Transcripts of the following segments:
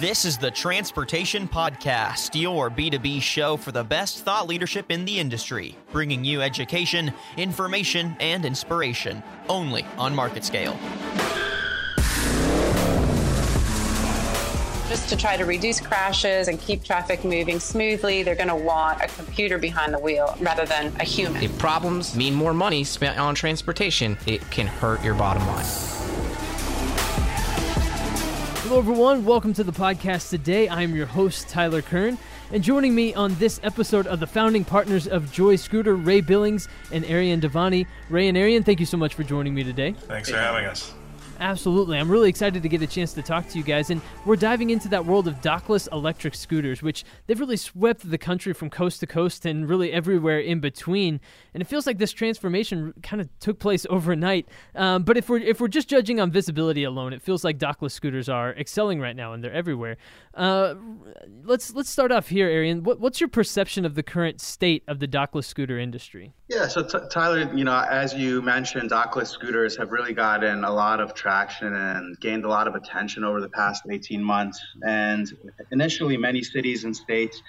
This is the Transportation Podcast, your B2B show for the best thought leadership in the industry, bringing you education, information, and inspiration only on Market Scale. Just to try to reduce crashes and keep traffic moving smoothly, they're going to want a computer behind the wheel rather than a human. If problems mean more money spent on transportation, it can hurt your bottom line. Hello, everyone. Welcome to the podcast today. I am your host, Tyler Kern. And joining me on this episode of the founding partners of Joy Scooter, Ray Billings and Arian Devani. Ray and Arian, thank you so much for joining me today. Thanks for having us. Absolutely. I'm really excited to get a chance to talk to you guys. And we're diving into that world of dockless electric scooters, which they've really swept the country from coast to coast and really everywhere in between. And it feels like this transformation kind of took place overnight. Um, but if we're if we're just judging on visibility alone, it feels like dockless scooters are excelling right now and they're everywhere. Uh, let's let's start off here, Arian. What, what's your perception of the current state of the dockless scooter industry? Yeah, so t- Tyler, you know, as you mentioned, dockless scooters have really gotten a lot of traction and gained a lot of attention over the past 18 months. And initially, many cities and states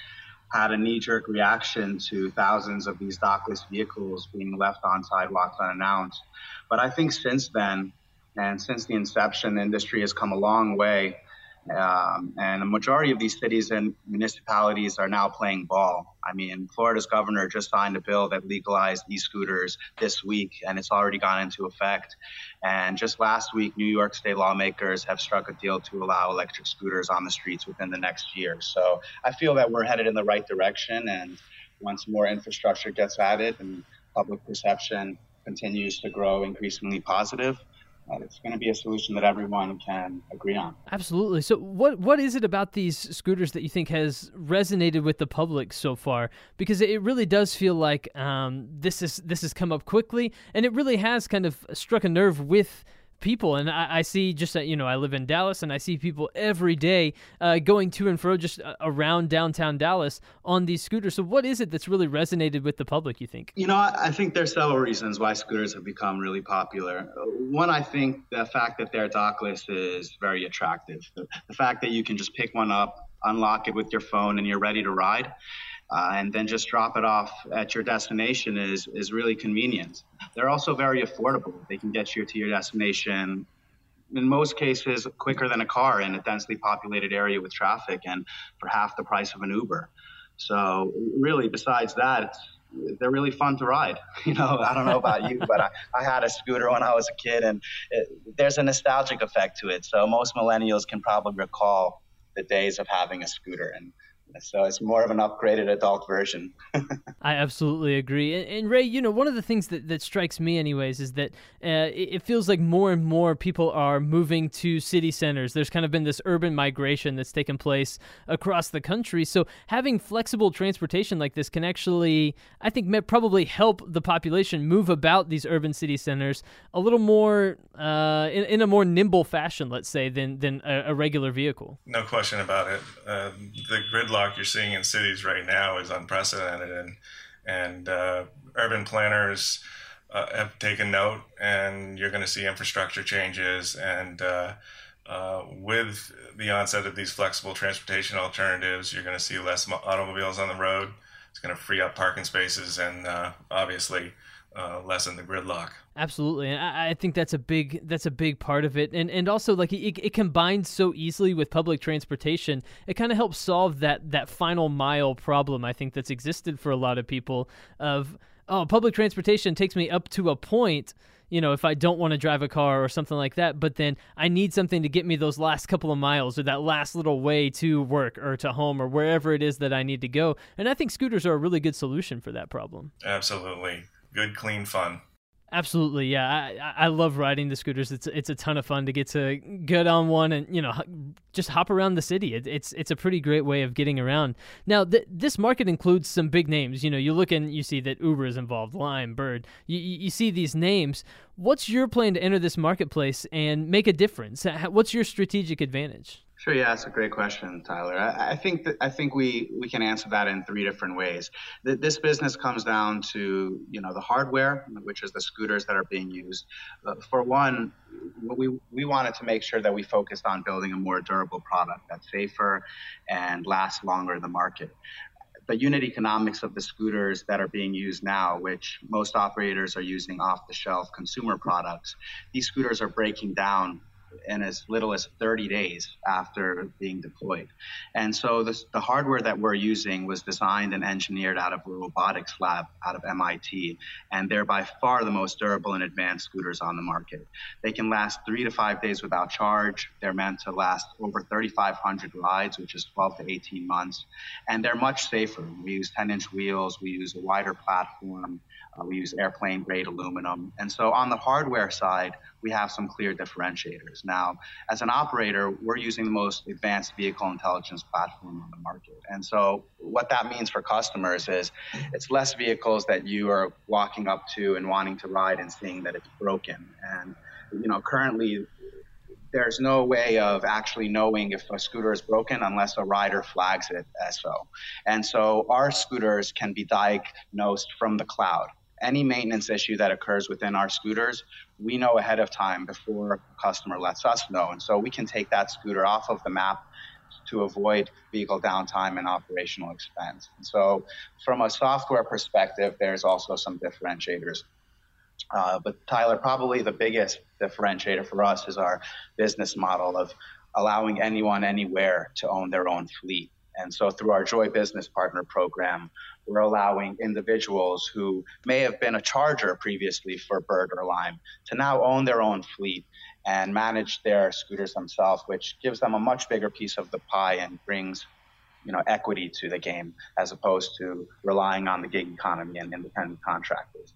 had a knee jerk reaction to thousands of these dockless vehicles being left on sidewalks unannounced. But I think since then, and since the inception, the industry has come a long way. Um, and a majority of these cities and municipalities are now playing ball. I mean, Florida's governor just signed a bill that legalized e-scooters this week, and it's already gone into effect. And just last week, New York State lawmakers have struck a deal to allow electric scooters on the streets within the next year. So I feel that we're headed in the right direction. And once more infrastructure gets added and public perception continues to grow increasingly positive, it's going to be a solution that everyone can agree on. Absolutely. So, what what is it about these scooters that you think has resonated with the public so far? Because it really does feel like um, this is this has come up quickly, and it really has kind of struck a nerve with people and I, I, see just that you know i live in dallas and i see people every day uh, going to and fro just uh, around downtown dallas on these scooters. So what is it that's really resonated with the public you think? You know i think there's several reasons why scooters have become really popular. One i think the fact that they're dockless is very attractive. The, the fact that you can just pick one up unlock it with your phone and you're ready to ride uh, and then just drop it off at your destination is is really convenient. They're also very affordable. They can get you to your destination in most cases quicker than a car in a densely populated area with traffic and for half the price of an Uber. So really, besides that, they're really fun to ride. You know, I don't know about you, but I, I had a scooter when I was a kid, and it, there's a nostalgic effect to it. So most millennials can probably recall the days of having a scooter, and so it's more of an upgraded adult version. I absolutely agree. And, and, Ray, you know, one of the things that, that strikes me, anyways, is that uh, it, it, feels like more and more people are moving to city centers. There's kind of been this urban migration that's taken place across the country. So having flexible transportation like this can actually, I think, probably help the population move about these urban city centers a little more uh, in, in, a more nimble fashion, let's say, than than a, a regular vehicle. No question about it. Uh, the gridlock you're seeing in cities right now is unprecedented, and and uh, urban planners uh, have taken note, and you're going to see infrastructure changes, and uh, uh, with the onset of these flexible transportation alternatives, you're going to see less automobiles on the road. It's going to free up parking spaces, and uh, obviously lessen the gridlock. Absolutely, and I, I, think that's a big that's a big part of it, and and also like it, it combines so easily with public transportation. It kind of helps solve that that final mile problem I think that's existed for a lot of people. Of oh, public transportation takes me up to a point. You know, if I don't want to drive a car or something like that, but then I need something to get me those last couple of miles or that last little way to work or to home or wherever it is that I need to go. And I think scooters are a really good solution for that problem. Absolutely good, clean fun. Absolutely, yeah. I, I love riding the scooters. It's it's a ton of fun to get to get on one and you know just hop around the city. It, it's it's a pretty great way of getting around. Now th- this market includes some big names. You know, you look and you see that Uber is involved, Lime, Bird. You you see these names. What's your plan to enter this marketplace and make a difference? What's your strategic advantage? Sure. Yeah, that's a great question, Tyler. I, I, think that I think we we can answer that in three different ways. this business comes down to you know the hardware, which is the scooters that are being used. Uh, for one, we we wanted to make sure that we focused on building a more durable product that's safer and lasts longer in the market the unit economics of the scooters that are being used now, which most operators are using off the shelf consumer products, these scooters are breaking down in as little as 30 days after being deployed. And so this, the hardware that we're using was designed and engineered out of a robotics lab out of MIT, and they're by far the most durable and advanced scooters on the market. They can last three to five days without charge. They're meant to last over 3,500 rides, which is 12 to 18 months, and they're much safer. We use 10 inch wheels, we use a wider platform. Uh, we use airplane grade aluminum. And so on the hardware side, we have some clear differentiators. Now, as an operator, we're using the most advanced vehicle intelligence platform on the market. And so what that means for customers is it's less vehicles that you are walking up to and wanting to ride and seeing that it's broken. And, you know, currently there's no way of actually knowing if a scooter is broken unless a rider flags it as so. And so our scooters can be diagnosed from the cloud any maintenance issue that occurs within our scooters, we know ahead of time before a customer lets us know. And so we can take that scooter off of the map to avoid vehicle downtime and operational expense. And so, from a software perspective, there's also some differentiators. Uh, but Tyler, probably the biggest differentiator for us is our business model of allowing anyone anywhere to own their own fleet. And so through our Joy Business Partner program, we're allowing individuals who may have been a charger previously for Bird or Lime to now own their own fleet and manage their scooters themselves, which gives them a much bigger piece of the pie and brings you know equity to the game as opposed to relying on the gig economy and independent contractors.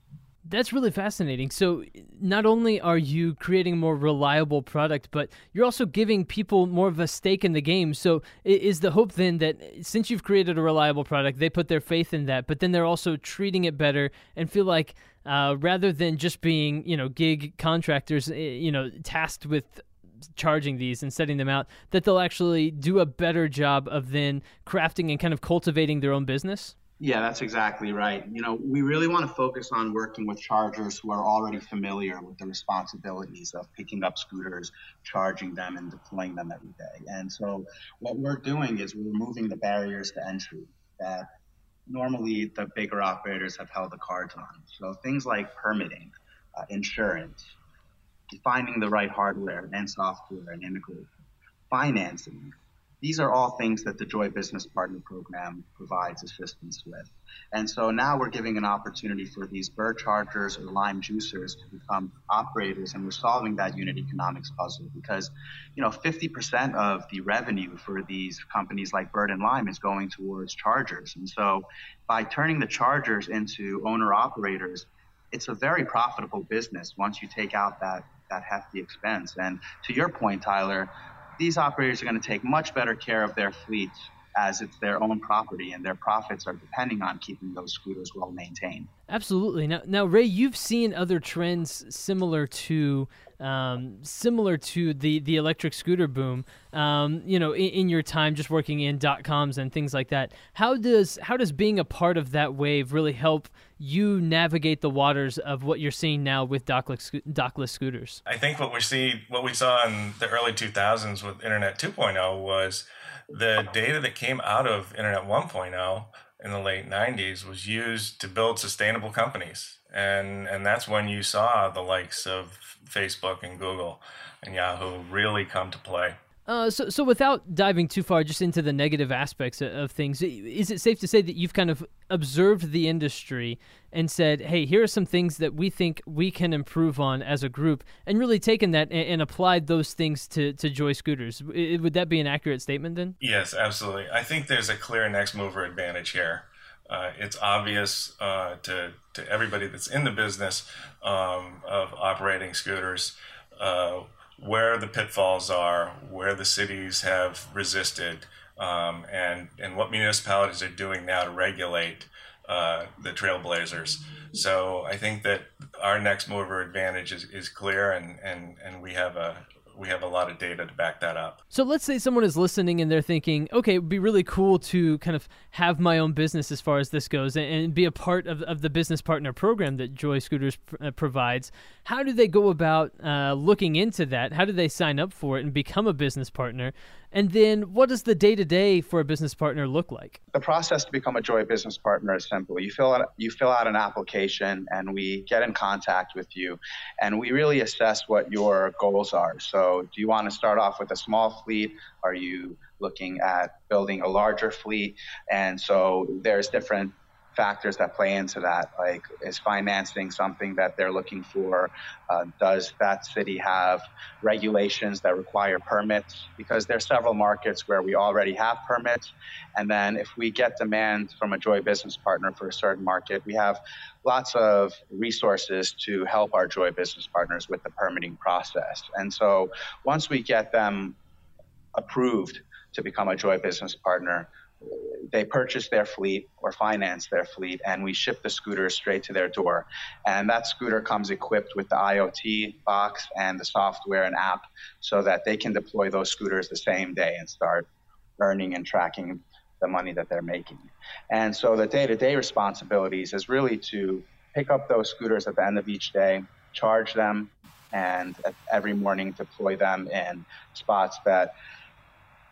That's really fascinating. So, not only are you creating a more reliable product, but you're also giving people more of a stake in the game. So, is the hope then that since you've created a reliable product, they put their faith in that, but then they're also treating it better and feel like uh, rather than just being, you know, gig contractors, eh, you know, tasked with charging these and setting them out, that they'll actually do a better job of then crafting and kind of cultivating their own business? Yeah, that's exactly right. You know, we really want to focus on working with chargers who are already familiar with the responsibilities of picking up scooters, charging them, and deploying them every day. And so, what we're doing is we're removing the barriers to entry that normally the bigger operators have held the cards on. So, things like permitting, uh, insurance, finding the right hardware and software and integration, financing, these are all things that the Joy Business Partner Program provides assistance with. And so now we're giving an opportunity for these bird chargers or lime juicers to become operators, and we're solving that unit economics puzzle because, you know, 50% of the revenue for these companies like Bird and Lime is going towards chargers. And so by turning the chargers into owner operators, it's a very profitable business once you take out that that hefty expense. And to your point, Tyler, these operators are going to take much better care of their fleets as it's their own property and their profits are depending on keeping those scooters well maintained. Absolutely. Now, now Ray, you've seen other trends similar to um, similar to the the electric scooter boom. Um, you know, in, in, your time just working in dot coms and things like that. How does how does being a part of that wave really help you navigate the waters of what you're seeing now with dockless dockless scooters? I think what we see, what we saw in the early 2000s with Internet 2.0 was the data that came out of Internet 1.0 in the late 90s was used to build sustainable companies. And, and that's when you saw the likes of Facebook and Google and Yahoo really come to play. Uh, so, so without diving too far just into the negative aspects of things, is it safe to say that you've kind of observed the industry and said, "Hey, here are some things that we think we can improve on as a group," and really taken that and, and applied those things to to Joy Scooters? Would that be an accurate statement then? Yes, absolutely. I think there's a clear next mover advantage here. Uh, it's obvious uh, to to everybody that's in the business um, of operating scooters uh, where the pitfalls are, where the cities have resisted, um, and and what municipalities are doing now to regulate uh, the trailblazers. So I think that our next mover advantage is, is clear, and, and, and we have a we have a lot of data to back that up. So let's say someone is listening and they're thinking, okay, it'd be really cool to kind of have my own business as far as this goes and, be a part of, of the business partner program that Joy Scooters pr- uh, provides. How do they go about uh, looking into that? How do they sign up for it and become a business partner? And then what does the day to day for a business partner look like? The process to become a Joy business partner is simple. You fill out you fill out an application and we get in contact with you and we really assess what your goals are. So do you want to start off with a small fleet? Are you looking at building a larger fleet? And so there's different factors that play into that. Like, is financing something that they're looking for? Uh, does that city have regulations that require permits? Because there's several markets where we already have permits, and then if we get demand from a Joy business partner for a certain market, we have lots of resources to help our Joy business partners with the permitting process. And so once we get them approved to become a Joy business partner, they purchase their fleet or finance their fleet, and we ship the scooter straight to their door. And that scooter comes equipped with the IoT box and the software and app so that they can deploy those scooters the same day and start earning and tracking the money that they're making. And so the day to day responsibilities is really to pick up those scooters at the end of each day, charge them, and every morning deploy them in spots that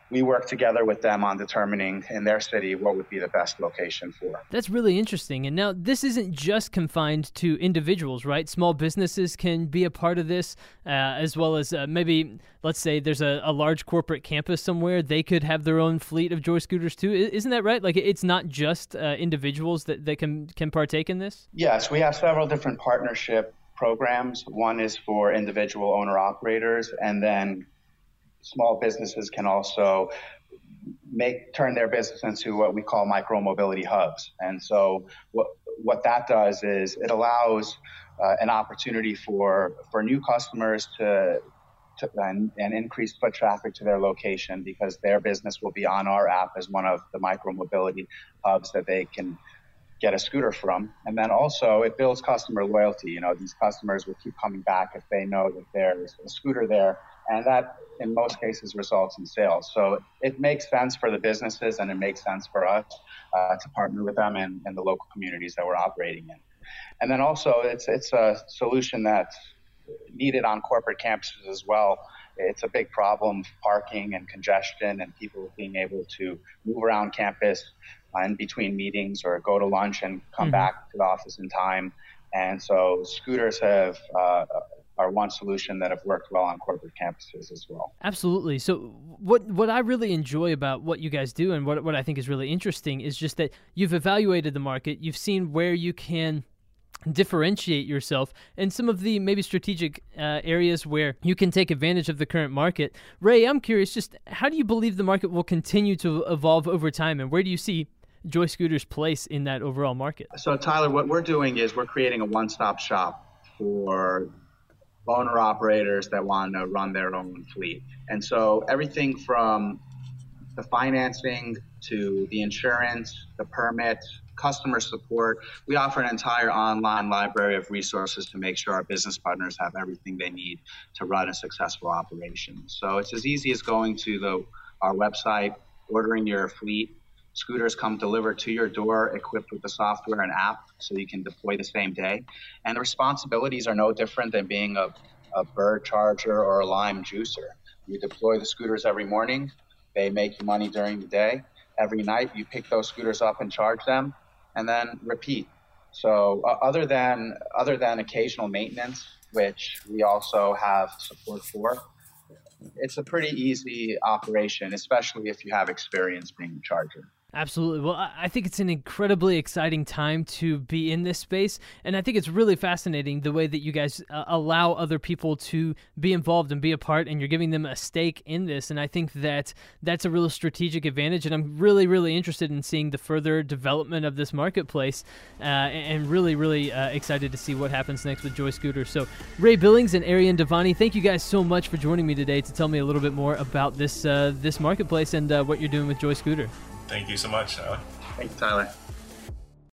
we work together with them on determining in their city what would be the best location for. That's really interesting. And now this isn't just confined to individuals, right? Small businesses can be a part of this, uh, as well as uh, maybe, let's say, there's a, a, large corporate campus somewhere. They could have their own fleet of Joy scooters too. Isn't that right? Like it's not just uh, individuals that, that can can partake in this. Yes, we have several different partnership programs. One is for individual owner operators, and then small businesses can also make turn their business into what we call micro mobility hubs. And so what what that does is it allows uh, an opportunity for for new customers to to, and, and increase foot traffic to their location because their business will be on our app as one of the micro mobility hubs that they can get a scooter from. And then also it builds customer loyalty. You know, these customers will keep coming back if they know that there's a scooter there and that in most cases results in sales. So it makes sense for the businesses and it makes sense for us uh, to partner with them in, in the local communities that we're operating in. And then also it's it's a solution that's needed on corporate campuses as well. It's a big problem, parking and congestion and people being able to move around campus in between meetings or go to lunch and come mm-hmm. back to the office in time. And so scooters have uh, are one solution that have worked well on corporate campuses as well. Absolutely. So what what I really enjoy about what you guys do and what what I think is really interesting is just that you've evaluated the market, you've seen where you can differentiate yourself and some of the maybe strategic uh, areas where you can take advantage of the current market. Ray, I'm curious just how do you believe the market will continue to evolve over time and where do you see Joy Scooter's place in that overall market? So Tyler, what we're doing is we're creating a one-stop shop for owner operators that want to run their own fleet. And so everything from the financing to the insurance, the permits, customer support, we offer an entire online library of resources to make sure our business partners have everything they need to run a successful operation. So it's as easy as going to the our website, ordering your fleet, Scooters come delivered to your door equipped with the software and app so you can deploy the same day. And the responsibilities are no different than being a, a bird charger or a lime juicer. You deploy the scooters every morning, they make you money during the day. Every night, you pick those scooters up and charge them, and then repeat. So, uh, other than other than occasional maintenance, which we also have support for, it's a pretty easy operation, especially if you have experience being a charger. Absolutely. Well, I think it's an incredibly exciting time to be in this space. And I think it's really fascinating the way that you guys uh, allow other people to be involved and be a part, and you're giving them a stake in this. And I think that that's a real strategic advantage. And I'm really, really interested in seeing the further development of this marketplace uh, and really, really uh, excited to see what happens next with Joy Scooter. So, Ray Billings and Arian Devani, thank you guys so much for joining me today to tell me a little bit more about this, uh, this marketplace and uh, what you're doing with Joy Scooter. Thank you so much, Tyler. Thanks, Tyler.